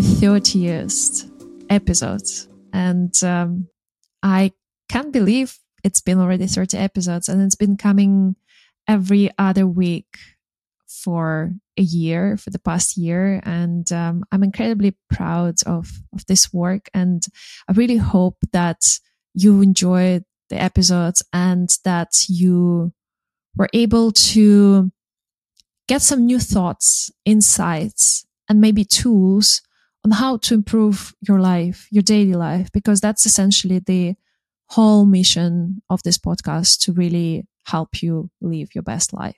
the 30th episode, and um, I can't believe it's been already 30 episodes, and it's been coming every other week for a year, for the past year. And um, I'm incredibly proud of, of this work. And I really hope that you enjoyed the episodes and that you were able to get some new thoughts, insights, and maybe tools on how to improve your life, your daily life, because that's essentially the whole mission of this podcast to really help you live your best life.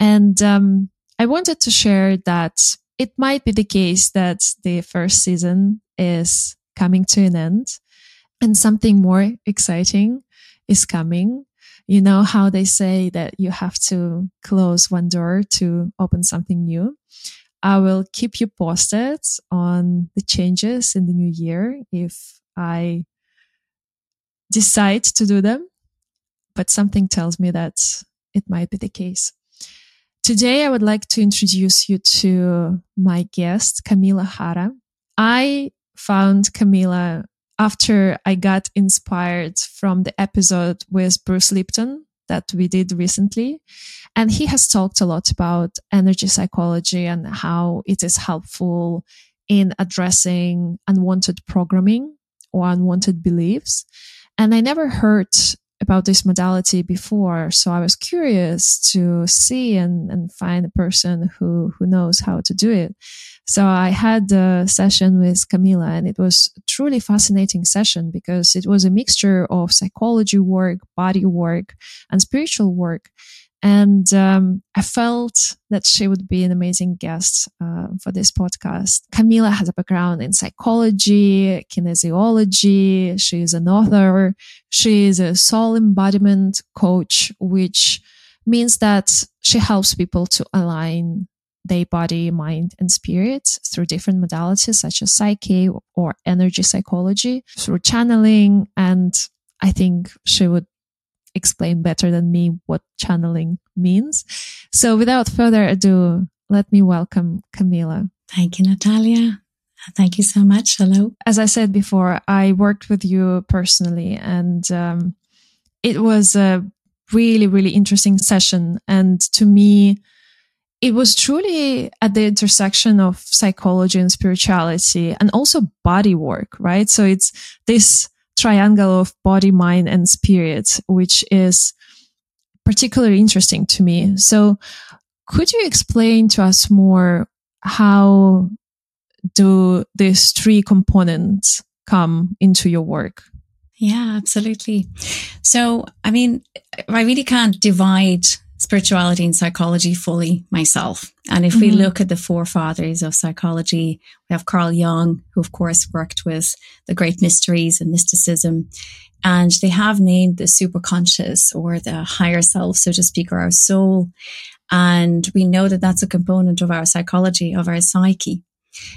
And um, I wanted to share that it might be the case that the first season is coming to an end and something more exciting is coming. You know how they say that you have to close one door to open something new. I will keep you posted on the changes in the new year if I decide to do them. But something tells me that it might be the case. Today, I would like to introduce you to my guest, Kamilla Harra. I found Kamilla after I got inspired from the episode with Bruce Lipton that we did recently. And he has talked a lot about energy psychology and how it is helpful in addressing unwanted programming or unwanted beliefs. And I never heard about this modality before. So I was curious to see and, and find a person who, who knows how to do it. So I had a session with Kamilla and it was a truly fascinating session because it was a mixture of psychology work, body work and spiritual work. And um, I felt that she would be an amazing guest uh, for this podcast. Kamilla has a background in psychology, kinesiology. She is an author. She is a soul embodiment coach, which means that she helps people to align their body, mind, and spirit through different modalities such as Psych-K or energy psychology, through channeling. And I think she would explain better than me what channeling means. So without further ado, let me welcome Kamilla. Thank you, Natalia. Thank you so much. Hello. As I said before, I worked with you personally and um, it was a really, really interesting session. And to me, it was truly at the intersection of psychology and spirituality and also body work, right? So it's this triangle of body, mind, and spirit, which is particularly interesting to me. So could you explain to us more how do these three components come into your work? Yeah, absolutely. So, I mean, I really can't divide spirituality and psychology fully myself. And if mm-hmm. we look at the forefathers of psychology, we have Carl Jung, who of course worked with the great mysteries and mysticism. And they have named the superconscious or the higher self, so to speak, or our soul. And we know that that's a component of our psychology, of our psyche.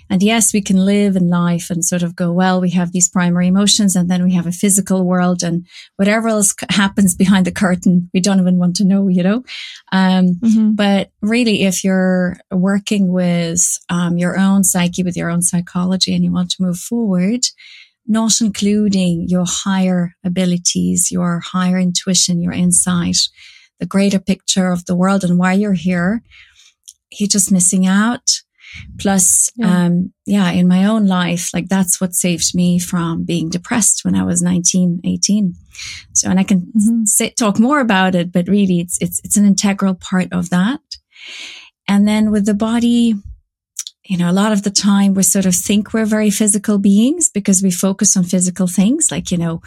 And yes, we can live in life and sort of go, well, we have these primary emotions and then we have a physical world and whatever else happens behind the curtain, we don't even want to know, you know? Um, mm-hmm. but really, if you're working with, um, your own psyche, with your own psychology and you want to move forward, not including your higher abilities, your higher intuition, your insight, the greater picture of the world and why you're here, you're just missing out. Plus, yeah. um, yeah, in my own life, like that's what saved me from being depressed when I was 19, 18. So, and I can mm-hmm. say, talk more about it, but really it's, it's, it's an integral part of that. And then with the body, you know, a lot of the time we sort of think we're very physical beings because we focus on physical things like, you know,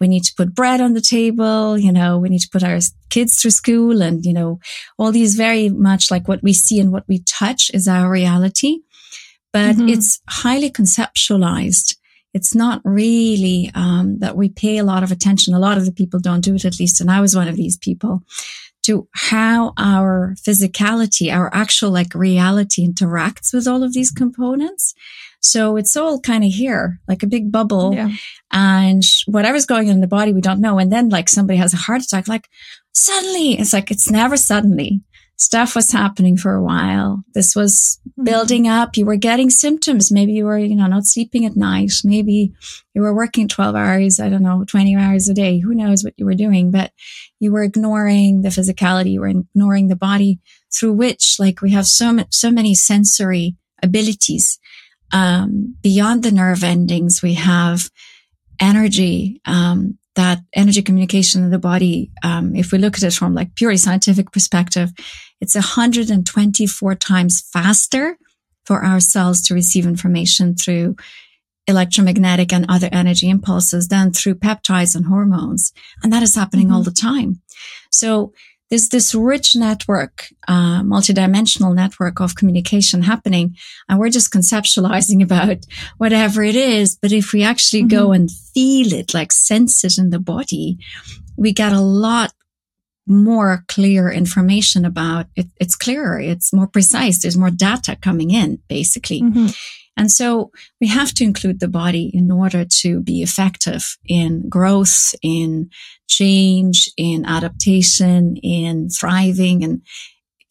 we need to put bread on the table, you know, we need to put our kids through school and, you know, all these very much like what we see and what we touch is our reality. But mm-hmm. it's highly conceptualized. It's not really um, that we pay a lot of attention. A lot of the people don't do it, at least. And I was one of these people to how our physicality, our actual like reality interacts with all of these components. So it's all kind of here, like a big bubble. Yeah. And whatever's going on in the body, we don't know. And then like somebody has a heart attack, like suddenly it's like, it's never suddenly. Stuff was happening for a while. This was Mm-hmm. building up. You were getting symptoms. Maybe you were, you know, not sleeping at night. Maybe you were working 12 hours, I don't know, 20 hours a day. Who knows what you were doing, but you were ignoring the physicality. You were ignoring the body through which, like, we have so, so many sensory abilities. Um, beyond the nerve endings, we have energy, um, that energy communication in the body, um, if we look at it from like purely scientific perspective, it's 124 times faster for our cells to receive information through electromagnetic and other energy impulses than through peptides and hormones. And that is happening mm-hmm. all the time. So there's this rich network, uh, multidimensional network of communication happening. And we're just conceptualizing about whatever it is. But if we actually mm-hmm. go and feel it, like sense it in the body, we get a lot more clear information about it. It's clearer. It's more precise. There's more data coming in, basically. Mm-hmm. And so we have to include the body in order to be effective in growth, in change, in adaptation, in thriving and,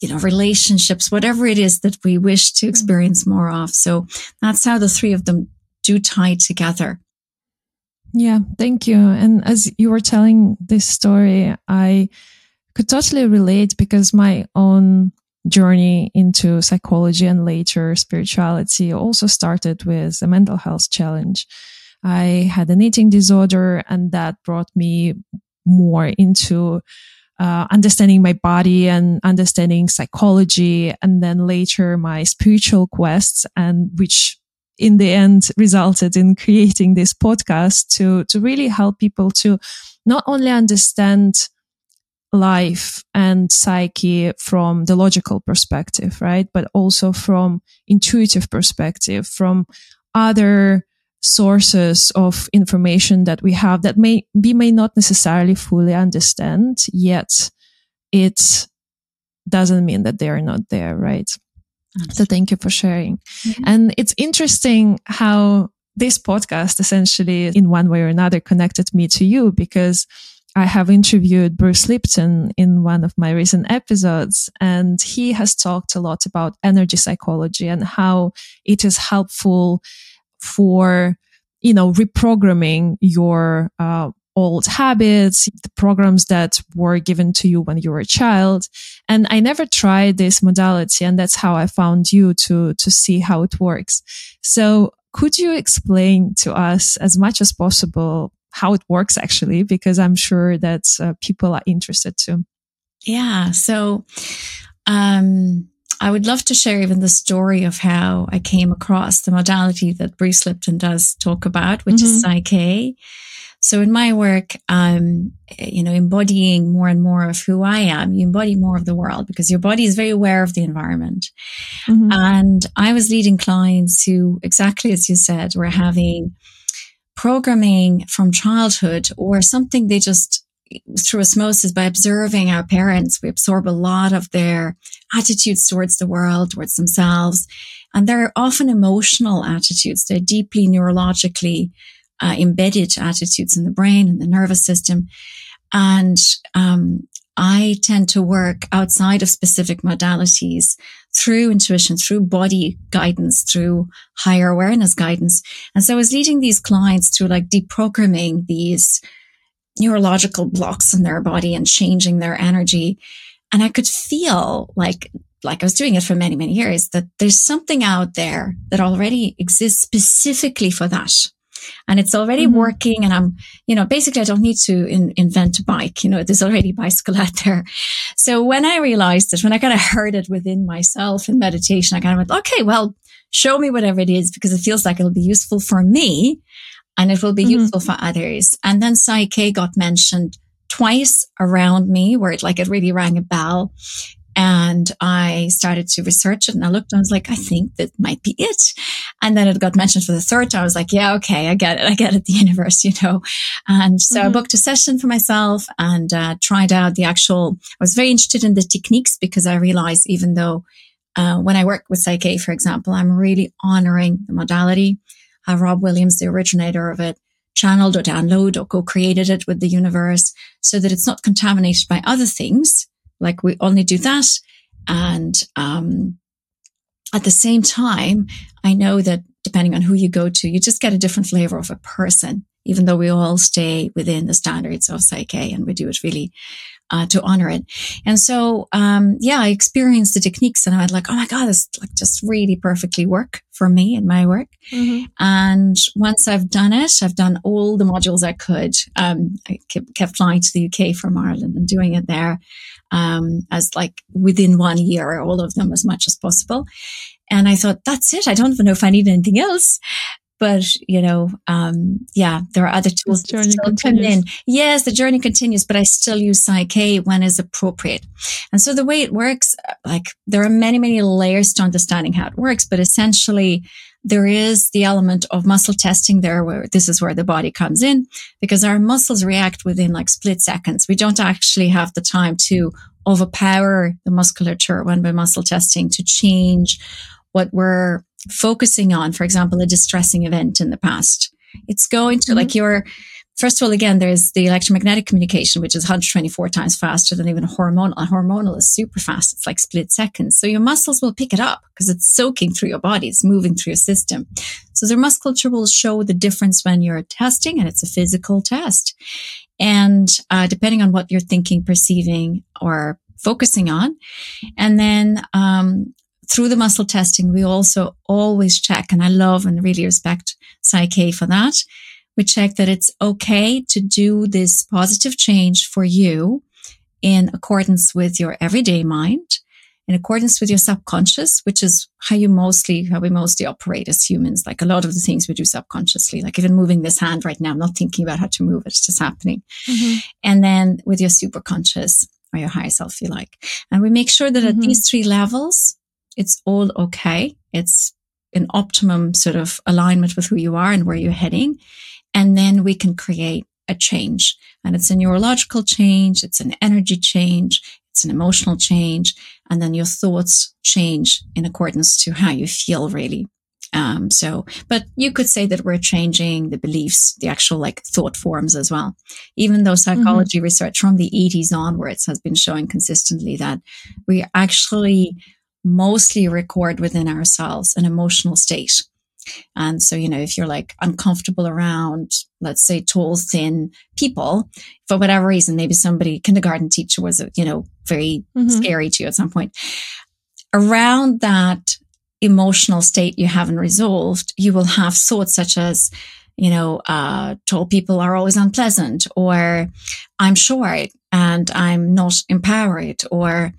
you know, relationships, whatever it is that we wish to mm-hmm. experience more of. So that's how the three of them do tie together. Yeah, thank you. And as you were telling this story, I could totally relate because my own journey into psychology and later spirituality also started with a mental health challenge. I had an eating disorder and that brought me more into uh, understanding my body and understanding psychology and then later my spiritual quests and which in the end resulted in creating this podcast to to really help people to not only understand life and psyche from the logical perspective, right? But also from intuitive perspective, from other sources of information that we have that may we may not necessarily fully understand yet it doesn't mean that they are not there right? So thank you for sharing. Mm-hmm. and it's interesting how this podcast essentially in one way or another connected me to you because I have interviewed Bruce Lipton in one of my recent episodes, and he has talked a lot about energy psychology and how it is helpful for, you know, reprogramming your uh, old habits, the programs that were given to you when you were a child. And I never tried this modality, and that's how I found you to to see how it works. So could you explain to us as much as possible how it works actually, because I'm sure that uh, people are interested too. Yeah. So, um, I would love to share even the story of how I came across the modality that Bruce Lipton does talk about, which mm-hmm. is Psych-K. So in my work, um, you know, embodying more and more of who I am, you embody more of the world because your body is very aware of the environment. Mm-hmm. And I was leading clients who, exactly as you said, were having programming from childhood or something they just through osmosis by observing our parents, we absorb a lot of their attitudes towards the world, towards themselves. And they're often emotional attitudes. They're deeply neurologically uh, embedded attitudes in the brain and the nervous system. And um, I tend to work outside of specific modalities through intuition, through body guidance, through higher awareness guidance. And so I was leading these clients through like deprogramming these neurological blocks in their body and changing their energy. And I could feel like, like I was doing it for many, many years, that there's something out there that already exists specifically for that and it's already mm-hmm. working. And I'm, you know, basically I don't need to in, invent a bike. You know, there's already a bicycle out there. So when I realized it, when I kind of heard it within myself in meditation, I kind of went, okay, well, show me whatever it is because it feels like it'll be useful for me and it will be mm-hmm. useful for others. And then Psych-K got mentioned twice around me where it like it really rang a bell. And I started to research it and I looked and I was like, I think that might be it. And then it got mentioned for the third time. I was like, yeah, okay, I get it. I get it. The universe, you know. And so mm-hmm. I booked a session for myself and uh, tried out the actual, I was very interested in the techniques because I realized even though uh, when I work with Psych-K, for example, I'm really honoring the modality. Uh, Rob Williams, the originator of it, channeled or download or co-created it with the universe so that it's not contaminated by other things like we only do that. And um, at the same time, I know that depending on who you go to, you just get a different flavor of a person, even though we all stay within the standards of Psych-K and we do it really uh, to honor it. And so, um, yeah, I experienced the techniques and I was like, oh my God, this like just really perfectly work for me and my work. Mm-hmm. And once I've done it, I've done all the modules I could. Um, I kept, kept flying to the UK from Ireland and doing it there. Um, as like within one year, all of them as much as possible. And I thought, that's it. I don't even know if I need anything else. But, you know, um, yeah, there are other tools that still continues. come in. Yes, the journey continues, but I still use Psych-K when is appropriate. And so the way it works, like there are many, many layers to understanding how it works, but essentially there is the element of muscle testing there where this is where the body comes in because our muscles react within like split seconds. We don't actually have the time to overpower the musculature when we're muscle testing to change what we're focusing on, for example, a distressing event in the past. It's going to mm-hmm. like your, first of all, again, there's the electromagnetic communication, which is 124 times faster than even hormonal. Hormonal is super fast. It's like split seconds. So your muscles will pick it up because it's soaking through your body. It's moving through your system. So their musculature will show the difference when you're testing and it's a physical test. And uh, depending on what you're thinking, perceiving, or focusing on. And then um, through the muscle testing, we also always check, and I love and really respect Psych-K for that. We check that it's okay to do this positive change for you in accordance with your everyday mind, in accordance with your subconscious, which is how you mostly, how we mostly operate as humans. Like a lot of the things we do subconsciously, like even moving this hand right now, I'm not thinking about how to move it. It's just happening. Mm-hmm. And then with your superconscious or your higher self, if you like. And we make sure that mm-hmm. at these three levels, it's all okay. It's an optimum sort of alignment with who you are and where you're heading. And then we can create a change. And it's a neurological change. It's an energy change. It's an emotional change. And then your thoughts change in accordance to how you feel really. Um, so, but you could say that we're changing the beliefs, the actual like thought forms as well. Even though mm-hmm. psychology mm-hmm. research from the 80s onwards has been showing consistently that we actually mostly record within ourselves an emotional state. And so, you know, if you're like uncomfortable around, let's say tall, thin people for whatever reason, maybe somebody, kindergarten teacher was, you know, very mm-hmm. scary to you at some point around that emotional state you haven't resolved, you will have thoughts such as, you know, uh, tall people are always unpleasant or I'm short and I'm not empowered or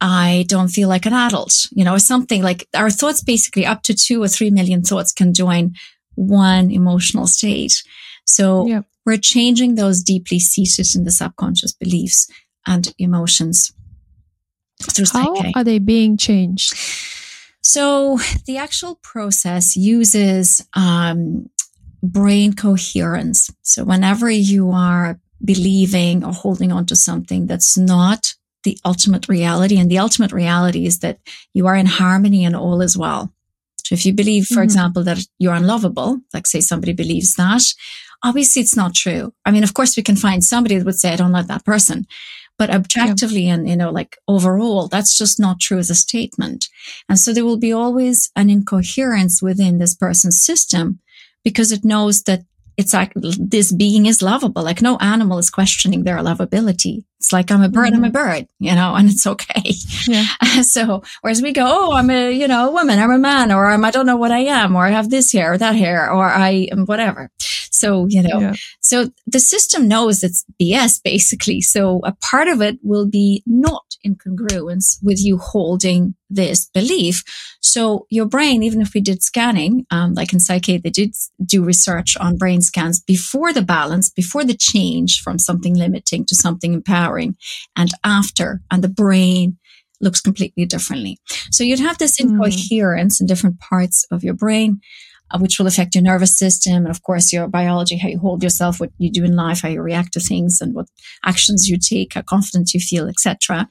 I don't feel like an adult, you know, or something like our thoughts basically up to two or three million thoughts can join one emotional state. So we're changing those deeply seated in the subconscious beliefs and emotions through How are they being changed? So the actual process uses um, brain coherence. So whenever you are believing or holding on to something that's not the ultimate reality. And the ultimate reality is that you are in harmony and all is well. So if you believe, for mm-hmm. example, that you're unlovable, like say somebody believes that, obviously it's not true. I mean, of course we can find somebody that would say, I don't like that person. But objectively yeah. and, you know, like overall, that's just not true as a statement. And so there will be always an incoherence within this person's system because it knows that it's like this being is lovable. Like no animal is questioning their lovability. It's like I'm a bird. I'm a mm-hmm. bird, you know, and it's okay. Yeah. so whereas we go, oh, I'm a, you know, a woman, I'm a man, or I'm, I don't know what I am, or I have this hair or that hair, or I am whatever. So, you know, yeah. so the system knows it's BS basically. So a part of it will be not in congruence with you holding this belief. So your brain, even if we did scanning, um, like in Psych-K, they did do research on brain scans before the balance, before the change from something limiting to something empowering and after, and the brain looks completely differently. So you'd have this hmm. incoherence mm. in different parts of your brain uh, which will affect your nervous system and of course your biology, how you hold yourself, what you do in life, how you react to things and what actions you take, how confident you feel, etc.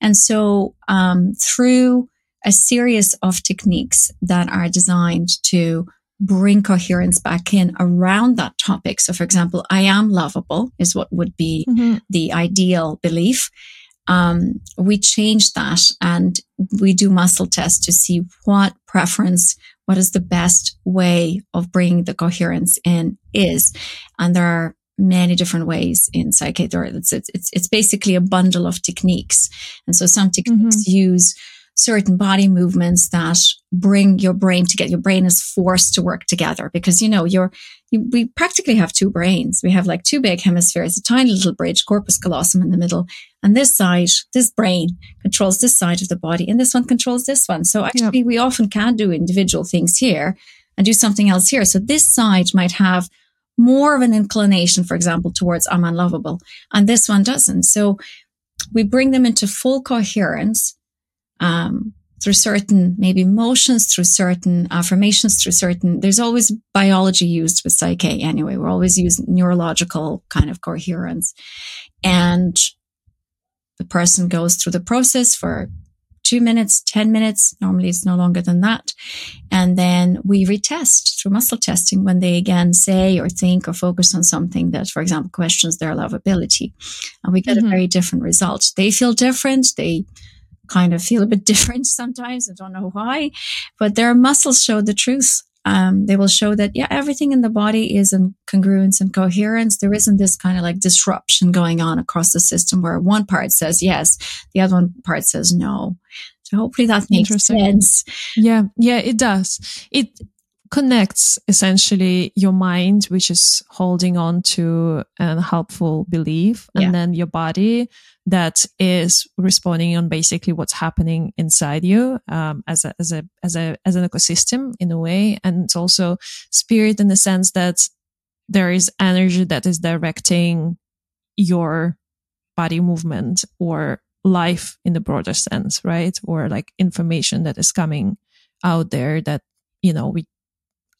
And so um, through a series of techniques that are designed to bring coherence back in around that topic. So, for example, I am lovable is what would be mm-hmm. the ideal belief. um, we change that and we do muscle tests to see what preference, what is the best way of bringing the coherence in is. And there are many different ways in Psych-K. It's, it's, it's basically a bundle of techniques. And so some techniques mm-hmm. use certain body movements that bring your brain to get Your brain is forced to work together because, you know, you're, you, we practically have two brains. We have like two big hemispheres, a tiny little bridge, corpus callosum in the middle. And this side, this brain controls this side of the body and this one controls this one. So actually we often can do individual things here and do something else here. So this side might have more of an inclination, for example, towards I'm unlovable and this one doesn't. So we bring them into full coherence um, through certain maybe motions, through certain affirmations, through certain, there's always biology used with Psych-K anyway. We're always using neurological kind of coherence. And the person goes through the process for two minutes, 10 minutes. Normally it's no longer than that. And then we retest through muscle testing when they again say or think or focus on something that, for example, questions their lovability. And we get mm-hmm. a very different result. They feel different. They kind of feel a bit different sometimes. I don't know why, but their muscles show the truth. Um, they will show that, yeah, everything in the body is in congruence and coherence. There isn't this kind of like disruption going on across the system where one part says yes, the other one part says no. So hopefully that makes sense. Yeah. Yeah, it does. It, connects essentially your mind, which is holding on to a helpful belief, and then your body that is responding on basically what's happening inside you um, as a as a as a as an ecosystem in a way, and it's also spirit in the sense that there is energy that is directing your body movement or life in the broader sense, right? Or like information that is coming out there that you know we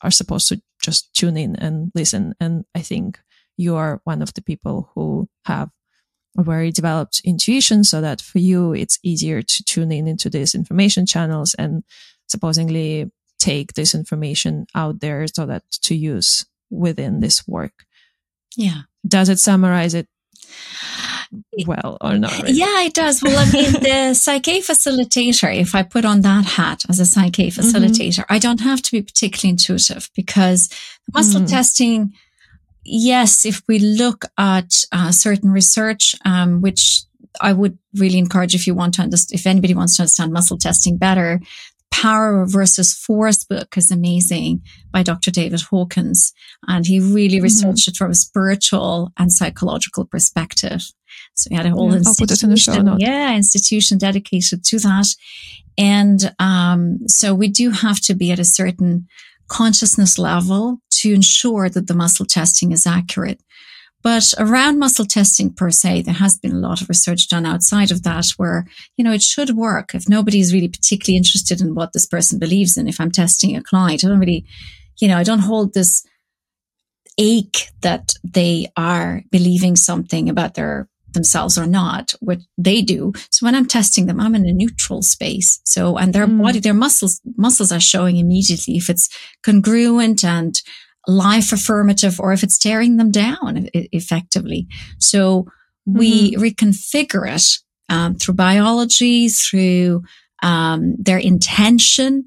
are supposed to just tune in and listen. And I think you are one of the people who have a very developed intuition so that for you, it's easier to tune in into these information channels and supposedly take this information out there so that to use within this work. Yeah. Does it summarize it well or not? Really? Yeah, it does. Well, I mean, the Psych-K facilitator, if I put on that hat as a Psych-K mm-hmm. facilitator, mm-hmm. I don't have to be particularly intuitive because muscle mm. testing, yes, if we look at uh, certain research, um, which I would really encourage if you want to understand, if anybody wants to understand muscle testing better, Power versus Force book is amazing by Dr. David Hawkins. And he really mm-hmm. researched it from a spiritual and psychological perspective. So he had a whole yeah, institution, in yeah, institution dedicated to that. And um, so we do have to be at a certain consciousness level to ensure that the muscle testing is accurate. But around muscle testing per se, there has been a lot of research done outside of that where, you know, it should work. If nobody is really particularly interested in what this person believes in, if I'm testing a client, I don't really, you know, I don't hold this ache that they are believing something about their themselves or not, what they do. So when I'm testing them, I'm in a neutral space. So, and their mm. body, their muscles, muscles are showing immediately if it's congruent and life affirmative or if it's tearing them down effectively. So mm-hmm. we reconfigure it um, through biology, through um, their intention,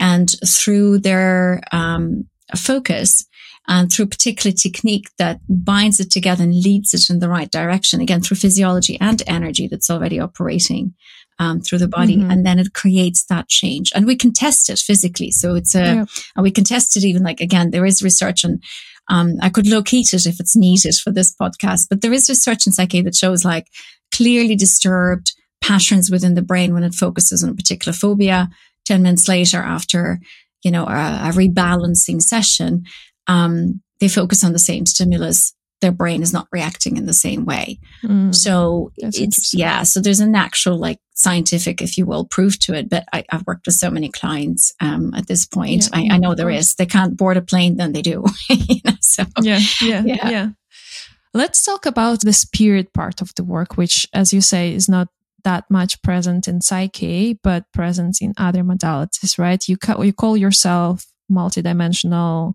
and through their um, focus, and through a particular technique that binds it together and leads it in the right direction. Again, through physiology and energy that's already operating um, through the body, mm-hmm. and then it creates that change. And we can test it physically. So it's a, yeah. and we can test it even like again, there is research and um, I could locate it if it's needed for this podcast, but there is research in Psych-K that shows like clearly disturbed patterns within the brain when it focuses on a particular phobia. 10 minutes later, after, you know, a, a rebalancing session, um, they focus on the same stimulus their brain is not reacting in the same way. Mm, so it's, yeah, so there's an actual like scientific, if you will, proof to it. But I, have worked with so many clients um, at this point. Yeah, I, I, know there is. They can't board a plane, then they do. you know, so, yeah, yeah, yeah, yeah. Let's talk about the spirit part of the work, which, as you say, is not that much present in Psych-K, but present in other modalities, right? You, ca- you call yourself multidimensional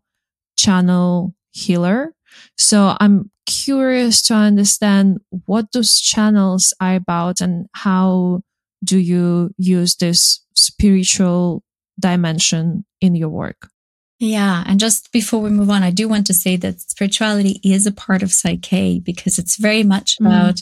channel healer So I'm curious to understand what those channels are about and how do you use this spiritual dimension in your work? Yeah. And just before we move on, I do want to say that spirituality is a part of Psych-K because it's very much mm. about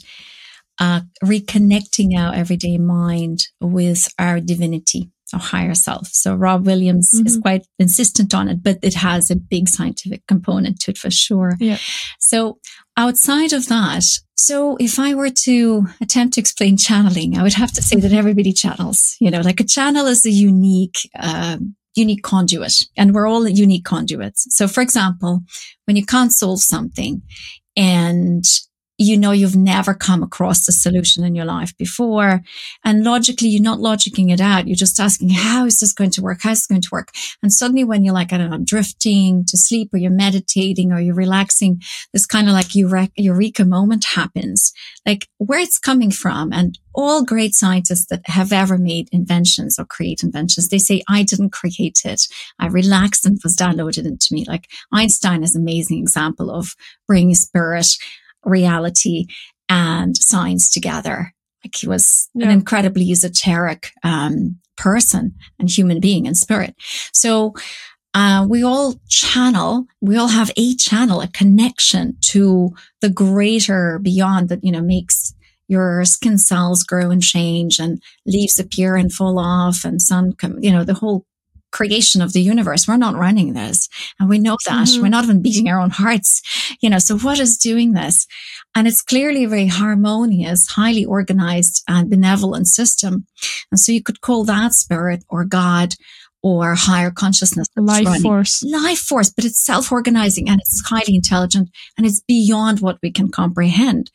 uh, reconnecting our everyday mind with our divinity, our higher self. So Rob Williams mm-hmm. is quite insistent on it, but it has a big scientific component to it for sure. Yeah. So outside of that, so if I were to attempt to explain channeling, I would have to say that everybody channels, you know, like a channel is a unique, um, unique conduit and we're all unique conduits. So for example, when you can't solve something and you know you've never come across a solution in your life before. And logically, you're not logicking it out. You're just asking, how is this going to work? How's it going to work? And suddenly when you're like, I don't know, drifting to sleep or you're meditating or you're relaxing, this kind of like eureka moment happens, like where it's coming from. And all great scientists that have ever made inventions or create inventions, they say, I didn't create it. I relaxed and was downloaded into me. Like Einstein is an amazing example of bringing spirit reality and science together. Like he was yeah. an incredibly esoteric um, person and human being and spirit. So uh, we all channel, we all have a channel, a connection to the greater beyond that, you know, makes your skin cells grow and change and leaves appear and fall off and sun come, you know, the whole creation of the universe. We're not running this. And we know that. Mm-hmm. We're not even beating our own hearts. You know, so what is doing this? And it's clearly a very harmonious, highly organized and benevolent system. And so you could call that spirit or God or higher consciousness. Life running. force. Life force, but it's self-organizing and it's highly intelligent and it's beyond what we can comprehend.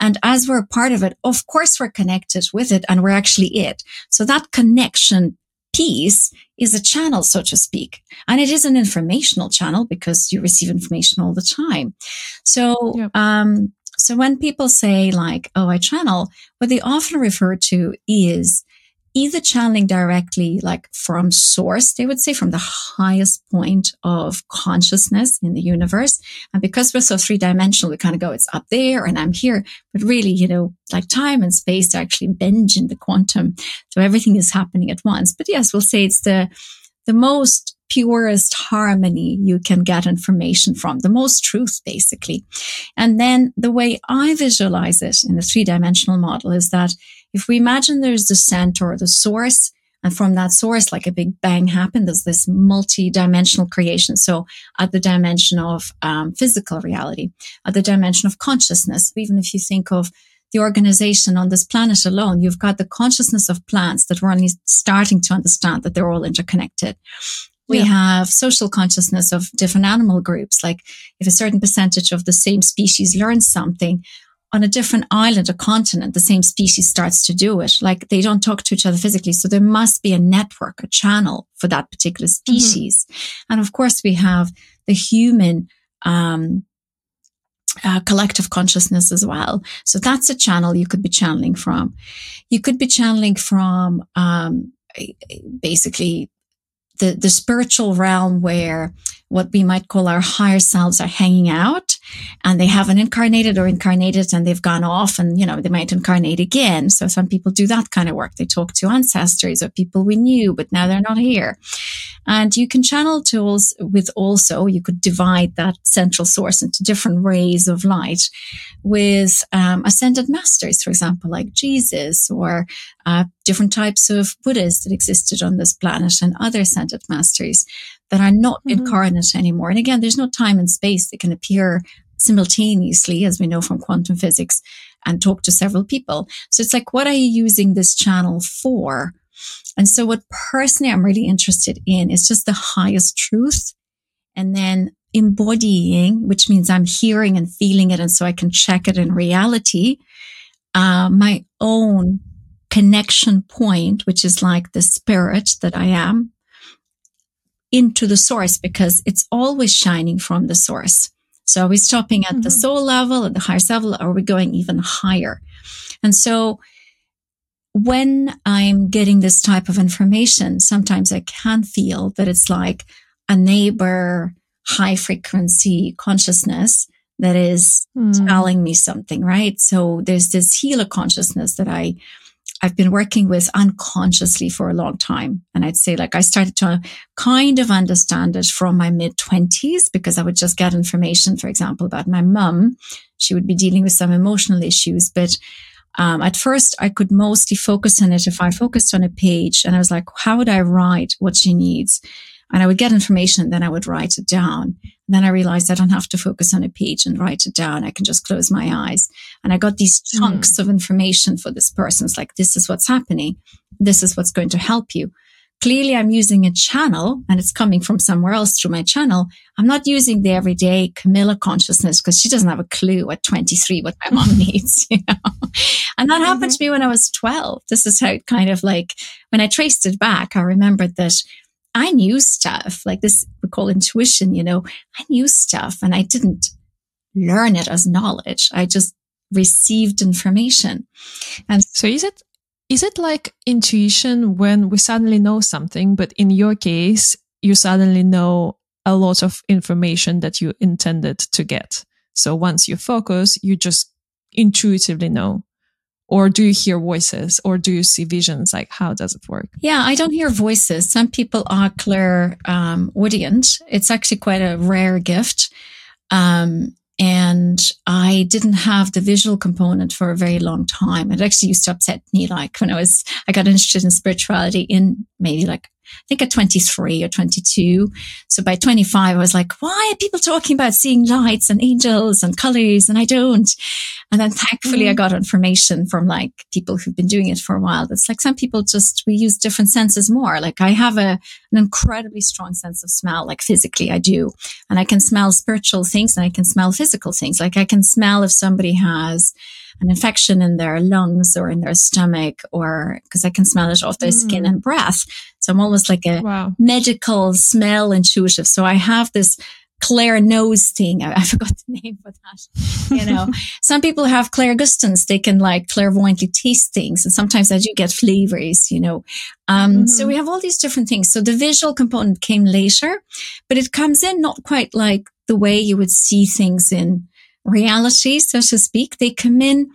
And as we're a part of it, of course we're connected with it and we're actually it. So that connection piece is a channel, so to speak. And it is an informational channel because you receive information all the time. So, um, so when people say like, oh, I channel, what they often refer to is either channeling directly, like from source, they would say from the highest point of consciousness in the universe. And because we're so three dimensional, we kind of go, it's up there and I'm here. But really, you know, like time and space actually bend in the quantum. So everything is happening at once. But yes, we'll say it's the, the most purest harmony you can get information from, the most truth, basically. And then the way I visualize it in the three dimensional model is that if we imagine there's the center or the source, and from that source, like a big bang happened, there's this multi-dimensional creation. So at the dimension of um, physical reality, at the dimension of consciousness, even if you think of the organization on this planet alone, you've got the consciousness of plants that we're only starting to understand that they're all interconnected. We yeah. have social consciousness of different animal groups. Like if a certain percentage of the same species learns something on a different island or continent, the same species starts to do it. Like they don't talk to each other physically. So there must be a network, a channel for that particular mm-hmm. species. Mm-hmm. And of course we have the human, um, uh, collective consciousness as well. So that's a channel you could be channeling from. You could be channeling from, um, basically the, the spiritual realm where what we might call our higher selves are hanging out and they haven't incarnated or incarnated and they've gone off and, you know, they might incarnate again. So some people do that kind of work. They talk to ancestors or people we knew, but now they're not here. And you can channel tools with also, you could divide that central source into different rays of light with um, ascended masters, for example, like Jesus or uh, different types of Buddhas that existed on this planet and other ascended masters that are not mm-hmm. incarnate anymore. And again, there's no time and space. They can appear simultaneously, as we know from quantum physics, and talk to several people. So it's like, what are you using this channel for? And so what personally I'm really interested in is just the highest truth and then embodying, which means I'm hearing and feeling it. And so I can check it in reality, uh, my own connection point, which is like the spirit that I am into the source because it's always shining from the source. So are we stopping at mm-hmm. the soul level, at the higher level, or are we going even higher? And so when I'm getting this type of information, sometimes I can feel that it's like a neighbor high frequency consciousness that is mm. telling me something, right? So there's this healer consciousness that I, I've been working with unconsciously for a long time. And I'd say like I started to kind of understand it from my mid twenties because I would just get information, for example, about my mum. She would be dealing with some emotional issues, but um, at first I could mostly focus on it if I focused on a page and I was like, how would I write what she needs? And I would get information then I would write it down. And then I realized I don't have to focus on a page and write it down. I can just close my eyes. And I got these hmm. chunks mm. of information for this person. It's like, this is what's happening. This is what's going to help you. Clearly I'm using a channel and it's coming from somewhere else through my channel. I'm not using the everyday Kamilla consciousness because she doesn't have a clue at 23 what my mom needs, you know. And that mm-hmm. happened to me when I was 12. This is how it kind of like when I traced it back, I remembered that I knew stuff like this, we call intuition, you know, I knew stuff and I didn't learn it as knowledge. I just received information. And so is it, is it like intuition when we suddenly know something, but in your case, you suddenly know a lot of information that you intended to get. So once you focus, you just intuitively know or do you hear voices? Or do you see visions? Like how does it work? Yeah i don't hear voices. Some people are clear um, audient it's actually quite a rare gift. Um, and I didn't have the visual component for a very long time. It actually used to upset me, like when I was, I got interested in spirituality in maybe like I think at 23 or 22. So by 25, I was like, why are people talking about seeing lights and angels and colors and I don't? And then thankfully mm-hmm. I got information from like people who've been doing it for a while. That's like some people just, we use different senses more. Like I have a, an incredibly strong sense of smell, like physically I do. And I can smell spiritual things and I can smell physical things. Like I can smell if somebody has, an infection in their lungs or in their stomach or because I can smell it off their mm. skin and breath. So I'm almost like a wow. medical smell intuitive. So I have this Claire nose thing. I, I, forgot the name for that. You know, some people have clairgustance. They can like clairvoyantly taste things. And sometimes I do get flavors, you know. Um, mm-hmm. so we have all these different things. So the visual component came later, but it comes in not quite like the way you would see things in reality, so to speak. They come in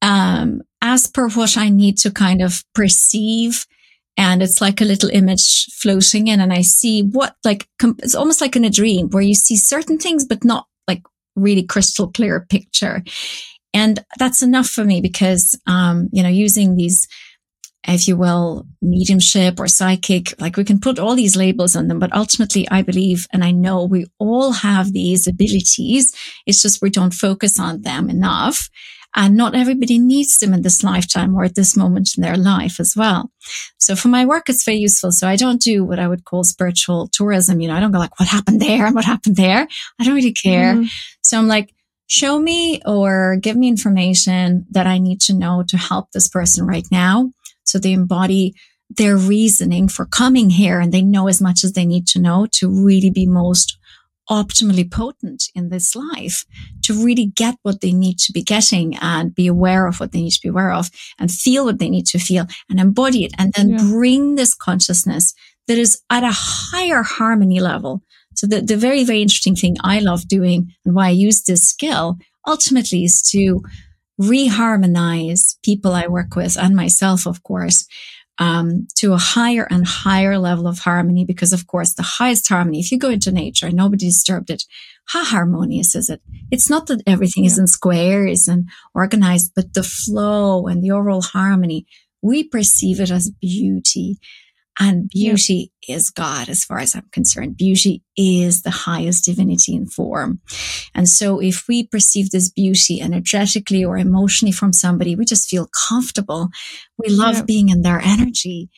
um, as per what I need to kind of perceive. And it's like a little image floating in, and I see what, like, com- it's almost like in a dream where you see certain things, but not like really crystal clear picture. And that's enough for me because, um, you know, using these if you will, mediumship or psychic. Like we can put all these labels on them, but ultimately I believe and I know we all have these abilities. It's just we don't focus on them enough. And not everybody needs them in this lifetime or at this moment in their life as well. So for my work, it's very useful. So I don't do what I would call spiritual tourism. You know, I don't go like, what happened there and what happened there? I don't really care. Mm. So I'm like, show me or give me information that I need to know to help this person right now so they embody their reasoning for coming here and they know as much as they need to know to really be most optimally potent in this life to really get what they need to be getting and be aware of what they need to be aware of and feel what they need to feel and embody it and then yeah. bring this consciousness that is at a higher harmony level. So the, the very, very interesting thing I love doing and why I use this skill ultimately is to reharmonize people I work with and myself, of course, um, to a higher and higher level of harmony. Because, of course, the highest harmony, if you go into nature and nobody disturbed it, how harmonious is it? It's not that everything yeah. is in squares and organized, but the flow and the overall harmony, we perceive it as beauty. And beauty yeah. is God, as far as I'm concerned. Beauty is the highest divinity in form. And so if we perceive this beauty energetically or emotionally from somebody, we just feel comfortable. We love yeah. being in their energy.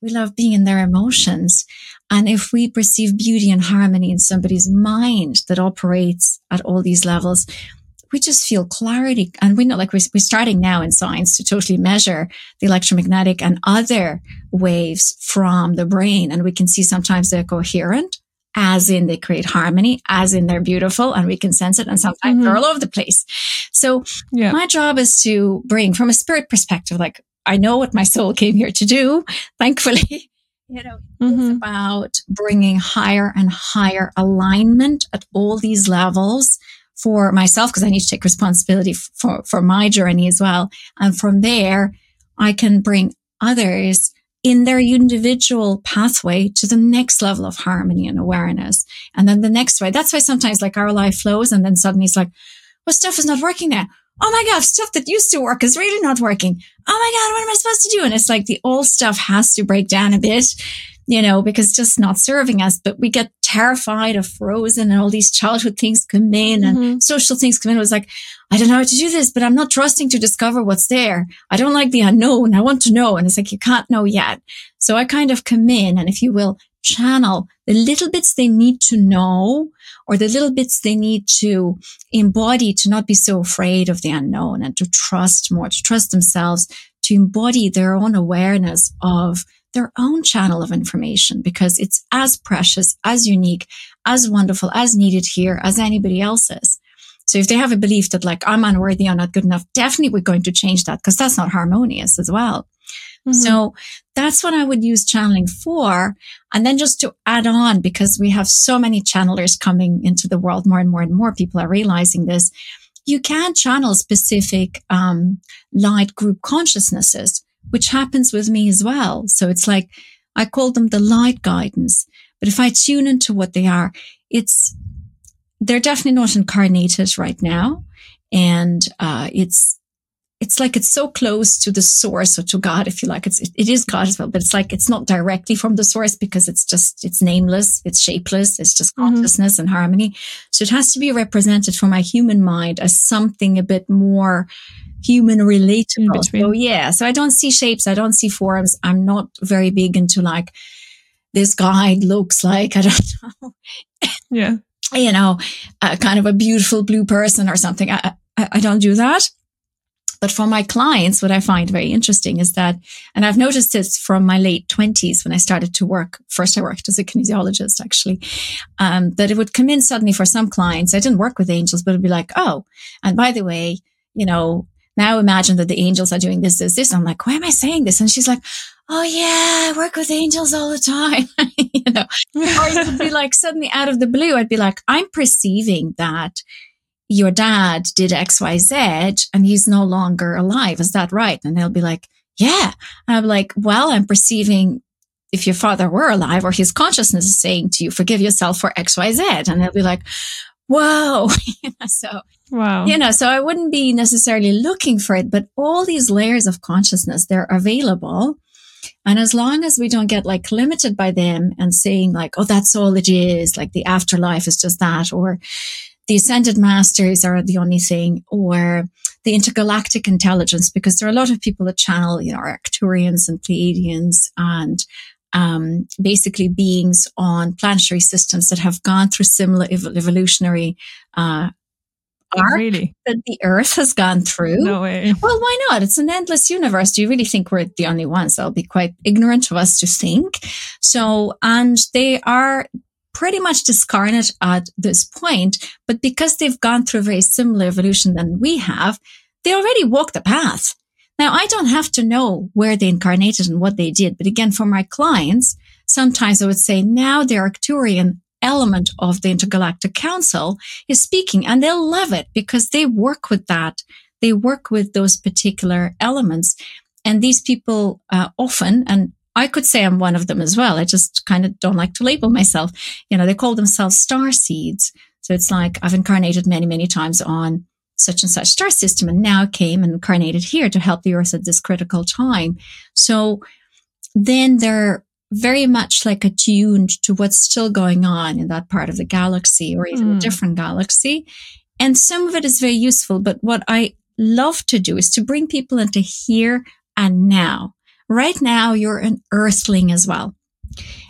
We love being in their emotions. And if we perceive beauty and harmony in somebody's mind that operates at all these levels, we just feel clarity. And we know, like we're, we're starting now in science to totally measure the electromagnetic and other waves from the brain. And we can see sometimes they're coherent, as in they create harmony, as in they're beautiful and we can sense it. And sometimes mm-hmm. they're all over the place. So yeah. my job is to bring from a spirit perspective, like I know what my soul came here to do. Thankfully, you know, mm-hmm. it's about bringing higher and higher alignment at all these levels for myself because I need to take responsibility for, for my journey as well. And from there, I can bring others in their individual pathway to the next level of harmony and awareness. And then the next way. That's why sometimes like our life flows and then suddenly it's like, well, stuff is not working now. Oh my God, stuff that used to work is really not working. Oh my God, what am I supposed to do? And it's like the old stuff has to break down a bit you know, because just not serving us. But we get terrified of frozen and all these childhood things come in and mm-hmm. social things come in. It was like, I don't know how to do this, but I'm not trusting to discover what's there. I don't like the unknown. I want to know. And it's like, you can't know yet. So I kind of come in and if you will, channel the little bits they need to know or the little bits they need to embody to not be so afraid of the unknown and to trust more, to trust themselves, to embody their own awareness of their own channel of information because it's as precious, as unique, as wonderful, as needed here as anybody else's. So if they have a belief that like I'm unworthy, I'm not good enough, definitely we're going to change that because that's not harmonious as well. Mm-hmm. So that's what I would use channeling for. And then just to add on, because we have so many channelers coming into the world, more and more and more people are realizing this. You can channel specific um, light group consciousnesses which happens with me as well. So it's like, I call them the light guidance. But if I tune into what they are, it's, they're definitely not incarnated right now. And, uh, it's, it's like it's so close to the source or to God, if you like. It's, it is God as well, but it's like it's not directly from the source because it's just, it's nameless, it's shapeless, it's just mm-hmm. consciousness mm-hmm. and harmony. So it has to be represented for my human mind as something a bit more human relatable. So yeah, so I don't see shapes. I don't see forms. I'm not very big into like this guide looks like, I don't know. Yeah. you know, a kind of a beautiful blue person or something. I, I, I don't do that. But for my clients, what I find very interesting is that, and I've noticed this from my late twenties when I started to work. First, I worked as a kinesiologist, actually, um, that it would come in suddenly for some clients. I didn't work with angels, but it'd be like, oh, and by the way, you know, now imagine that the angels are doing this, this, this. I'm like, why am I saying this? And she's like, oh yeah, I work with angels all the time. you know, or it would be like suddenly out of the blue, I'd be like, I'm perceiving that your dad did X, Y, Z and he's no longer alive. Is that right? And they'll be like, yeah. And I'm like, well, I'm perceiving if your father were alive or his consciousness is saying to you, forgive yourself for X, Y, Z. And they'll be like, whoa. so, wow. You know, so I wouldn't be necessarily looking for it, but all these layers of consciousness, they're available. And as long as we don't get like limited by them and saying like, oh, that's all it is, like the afterlife is just that, or the ascended masters are the only thing, or the intergalactic intelligence, because there are a lot of people that channel, you know, Arcturians and Pleiadians and um, basically beings on planetary systems that have gone through similar ev- evolutionary uh, arc really? that the Earth has gone through. No way. Well, why not? It's an endless universe. Do you really think we're the only ones? That'll be quite ignorant of us to think. So, and they are pretty much discarnate at this point, but because they've gone through a very similar evolution than we have, they already walk the path. Now, I don't have to know where they incarnated and what they did. But again, for my clients, sometimes I would say now the Arcturian element of the Intergalactic Council is speaking and they'll love it because they work with that. They work with those particular elements. And these people uh, often, and I could say I'm one of them as well. I just kind of don't like to label myself. You know, they call themselves star seeds. So it's like I've incarnated many, many times on such and such star system and now came and incarnated here to help the earth at this critical time. So then they're very much like attuned to what's still going on in that part of the galaxy or even mm. a hmm. different galaxy. And some of it is very useful. But what I love to do is to bring people into here and now. Right now, you're an earthling as well.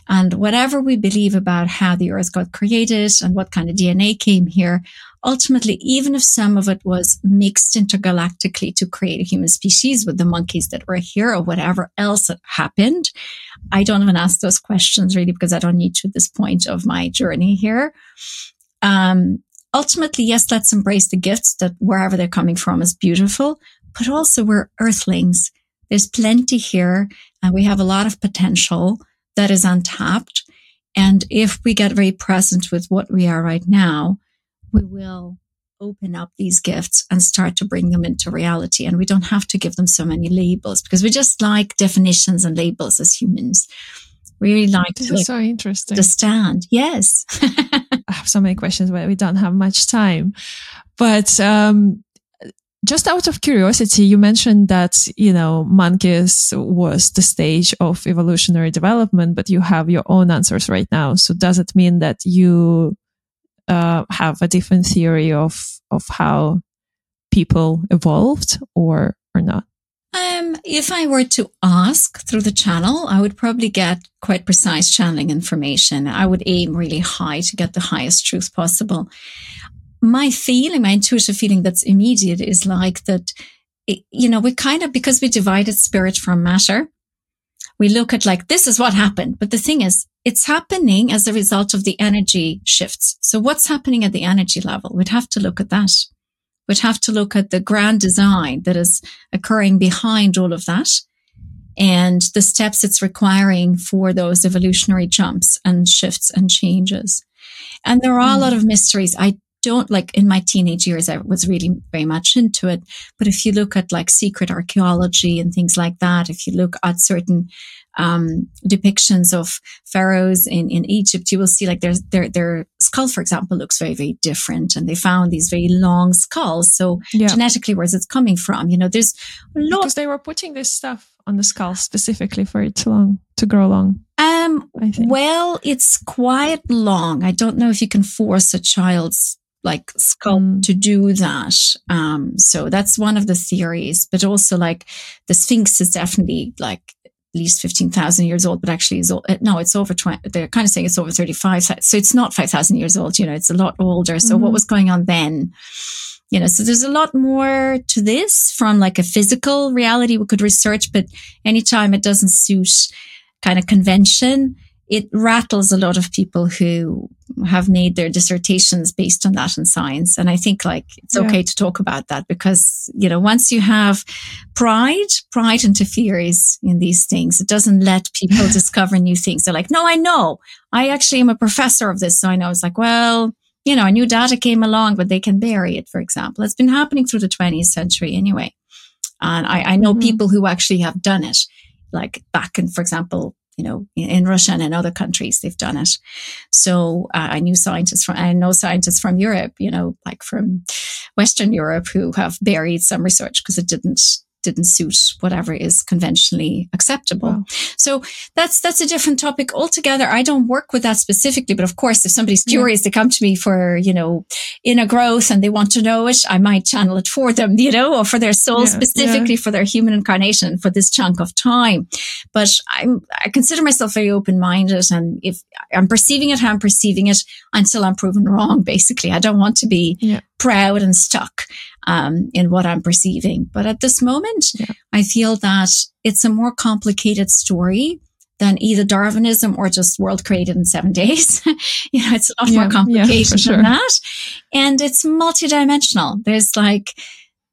And whatever we believe about how the earth got created and what kind of DNA came here, ultimately, even if some of it was mixed intergalactically to create a human species with the monkeys that were here or whatever else happened, I don't even ask those questions really because I don't need to at this point of my journey here. Um, ultimately, yes, let's embrace the gifts that wherever they're coming from is beautiful, but also we're earthlings. There's plenty here and we have a lot of potential that is untapped. And if we get very present with what we are right now, we will open up these gifts and start to bring them into reality. And we don't have to give them so many labels because we just like definitions and labels as humans. We really like this to is so interesting. understand. Yes. I have so many questions, but we don't have much time. But um, just out of curiosity, you mentioned that, you know, monkeys was the stage of evolutionary development, but you have your own answers right now. So does it mean that you uh, have a different theory of, of how people evolved or, or not? Um, if I were to ask through the channel, I would probably get quite precise channeling information. I would aim really high to get the highest truth possible. My feeling, my intuitive feeling that's immediate is like that, you know, we kind of, because we divided spirit from matter, we look at like, this is what happened. But the thing is, it's happening as a result of the energy shifts. So what's happening at the energy level? We'd have to look at that We'd have to look at the grand design that is occurring behind all of that and the steps it's requiring for those evolutionary jumps and shifts and changes. And there are a hmm. lot of mysteries. I don't like in my teenage years, I was really very much into it. But if you look at like secret archaeology and things like that, if you look at certain um, depictions of pharaohs in, in Egypt, you will see like there's their their skull, for example, looks very very different, and they found these very long skulls. So yeah. genetically, where's it coming from? You know, there's a lot because they were putting this stuff on the skull specifically for it to long to grow long. Um, well, it's quite long. I don't know if you can force a child's like skull mm. to do that. Um, so that's one of the theories, but also like the Sphinx is definitely like least 15,000 years old, but actually is, uh, no, it's over 20, they're kind of saying it's over 35. So it's not 5,000 years old, you know, it's a lot older. So mm-hmm. what was going on then? You know, so there's a lot more to this from like a physical reality we could research, but anytime it doesn't suit kind of convention, it rattles a lot of people who have made their dissertations based on that in science. And I think like it's yeah. okay to talk about that because, you know, once you have pride, pride interferes in these things. It doesn't let people discover new things. They're like, no, I know. I actually am a professor of this. So I know it's like, well, you know, a new data came along, but they can bury it, for example. It's been happening through the 20th century anyway. And I, I know mm-hmm. people who actually have done it, like back in, for example, you know, in Russia and in other countries, they've done it. So uh, I knew scientists from, I know scientists from Europe, you know, like from Western Europe who have buried some research because it didn't didn't suit whatever is conventionally acceptable. Wow. So that's that's a different topic altogether. I don't work with that specifically, but of course, if somebody's curious, yeah. they come to me for you know inner growth and they want to know it, I might channel it for them, you know, or for their soul yeah. specifically yeah. for their human incarnation for this chunk of time. But I'm I consider myself very open minded, and if I'm perceiving it how I'm perceiving it until I'm proven wrong, basically, I don't want to be proud and stuck um, in what I'm perceiving. But at this moment, yeah. I feel that it's a more complicated story than either Darwinism or just world created in seven days. you know, it's a lot yeah, more complicated yeah, sure. than that. And it's multidimensional. There's like,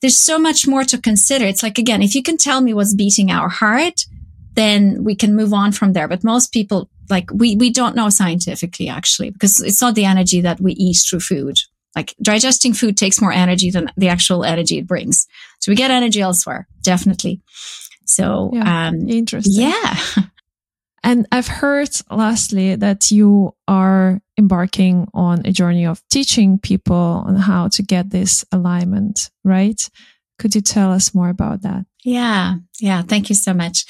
there's so much more to consider. It's like, again, if you can tell me what's beating our heart, then we can move on from there. But most people, like, we, we don't know scientifically, actually, because it's not the energy that we eat through food. Like digesting food takes more energy than the actual energy it brings. So we get energy elsewhere, definitely. So, yeah, um, interesting. Yeah. And I've heard lastly that you are embarking on a journey of teaching people on how to get this alignment, right? Could you tell us more about that? Yeah. Yeah. Thank you so much.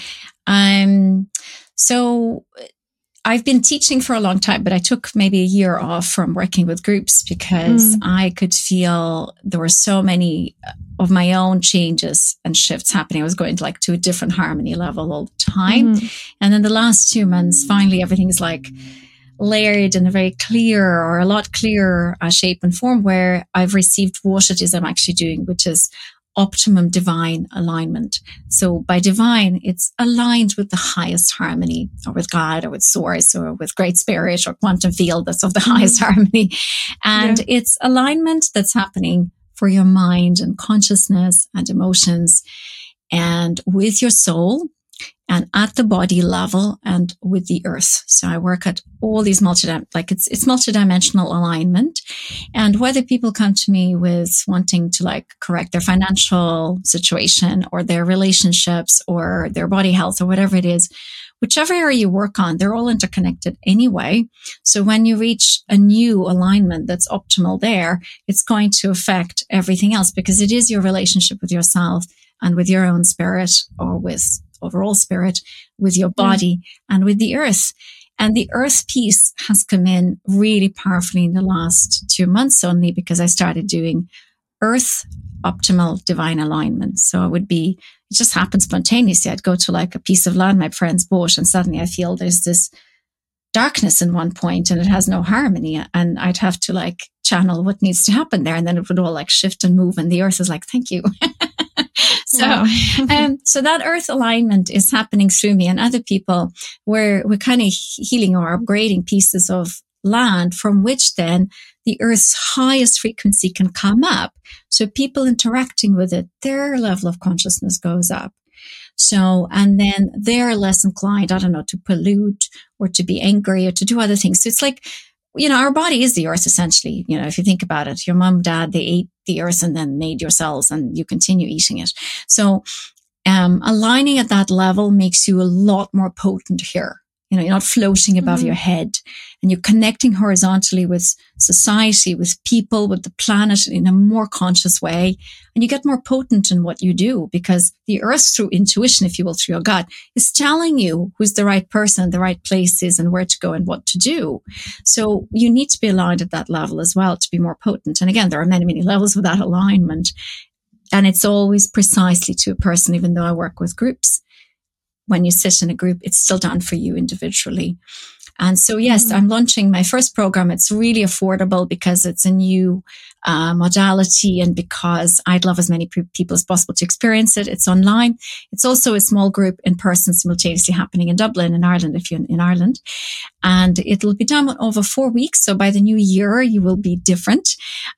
Um, so I've been teaching for a long time, but I took maybe a year off from working with groups because mm. I could feel there were so many of my own changes and shifts happening. I was going to like to a different harmony level all the time. Mm. And then the last two months, finally everything's like layered in a very clear or a lot clearer uh, shape and form where I've received what it is I'm actually doing, which is optimum divine alignment. So by divine, it's aligned with the highest harmony or with God or with source or with great spirit or quantum field that's of the mm-hmm. highest harmony. And yeah. it's alignment that's happening for your mind and consciousness and emotions and with your soul and at the body level and with the earth. So I work at all these multi, like it's, it's multidimensional alignment. And whether people come to me with wanting to like correct their financial situation or their relationships or their body health or whatever it is, whichever area you work on, they're all interconnected anyway. So when you reach a new alignment that's optimal there, it's going to affect everything else because it is your relationship with yourself and with your own spirit or with overall spirit, with your body mm. and with the earth. And the earth piece has come in really powerfully in the last two months only because I started doing earth optimal divine alignment. So it would be, it just happened spontaneously. I'd go to like a piece of land my friends bought and suddenly I feel there's this darkness in one point and it has no harmony. And I'd have to like channel what needs to happen there. And then it would all like shift and move. And the earth is like, thank you. so, um, so that earth alignment is happening through me and other people where we're kind of healing or upgrading pieces of land from which then the earth's highest frequency can come up. So people interacting with it, their level of consciousness goes up. So, and then they're less inclined, I don't know, to pollute or to be angry or to do other things. So it's like, you know, our body is the earth essentially. You know, if you think about it, your mom, dad, they ate the earth and then made your cells and you continue eating it. So, um, aligning at that level makes you a lot more potent here. You know, you're not floating above mm-hmm. your head and you're connecting horizontally with society, with people, with the planet in a more conscious way. And you get more potent in what you do because the earth through intuition, if you will, through your gut is telling you who's the right person, the right places and where to go and what to do. So you need to be aligned at that level as well to be more potent. And again, there are many, many levels of that alignment. And it's always precisely to a person, even though I work with groups when you sit in a group, it's still done for you individually. And so, yes, mm-hmm. I'm launching my first program. It's really affordable because it's a new uh, modality and because I'd love as many p- people as possible to experience it. It's online. It's also a small group in person simultaneously happening in Dublin, in Ireland, if you're in Ireland. And it'll be done over four weeks. So by the new year, you will be different.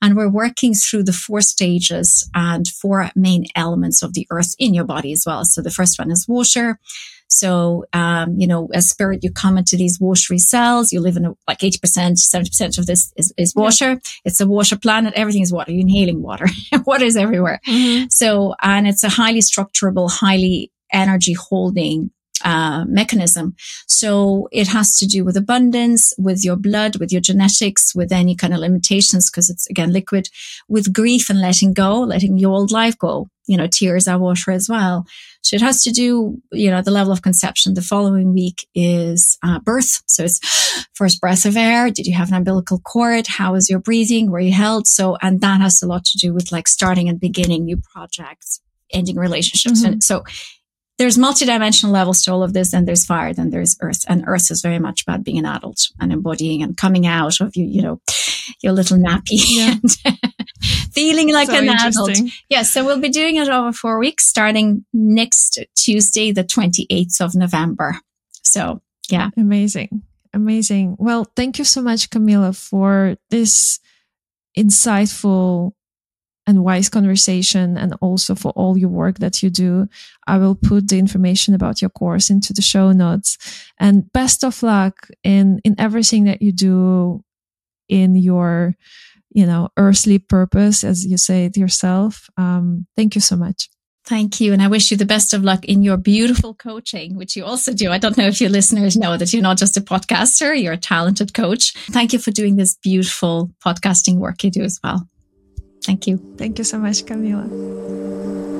And we're working through the four stages and four main elements of the earth in your body as well. So the first one is water. So, um, you know, as spirit, you come into these watery cells. You live in a, like 80%, 70% of this is, is water. Yeah. It's a water planet. Everything is water. You're inhaling water. water is everywhere. Mm-hmm. So, and it's a highly structurable, highly energy holding uh, mechanism. So it has to do with abundance, with your blood, with your genetics, with any kind of limitations, because it's again liquid, with grief and letting go, letting your old life go. You know, tears are water as well. So it has to do, you know, the level of conception. The following week is uh, birth. So it's first breath of air. Did you have an umbilical cord? How was your breathing? Were you held? So, and that has a lot to do with like starting and beginning new projects, ending relationships. Mm-hmm. And so there's multidimensional levels to all of this. And there's fire, then there's earth. And earth is very much about being an adult and embodying and coming out of you, you know, your little nappy yeah. and feeling like so an adult. Yeah. So we'll be doing it over four weeks, starting next Tuesday, the 28th of November. So yeah. Amazing. Amazing. Well, thank you so much, Kamilla, for this insightful and wise conversation and also for all your work that you do. I will put the information about your course into the show notes and best of luck in, in everything that you do in your, you know, earthly purpose, as you say it yourself. Um, thank you so much. Thank you. And I wish you the best of luck in your beautiful coaching, which you also do. I don't know if your listeners know that you're not just a podcaster, you're a talented coach. Thank you for doing this beautiful podcasting work you do as well. Thank you. Thank you so much, Kamilla.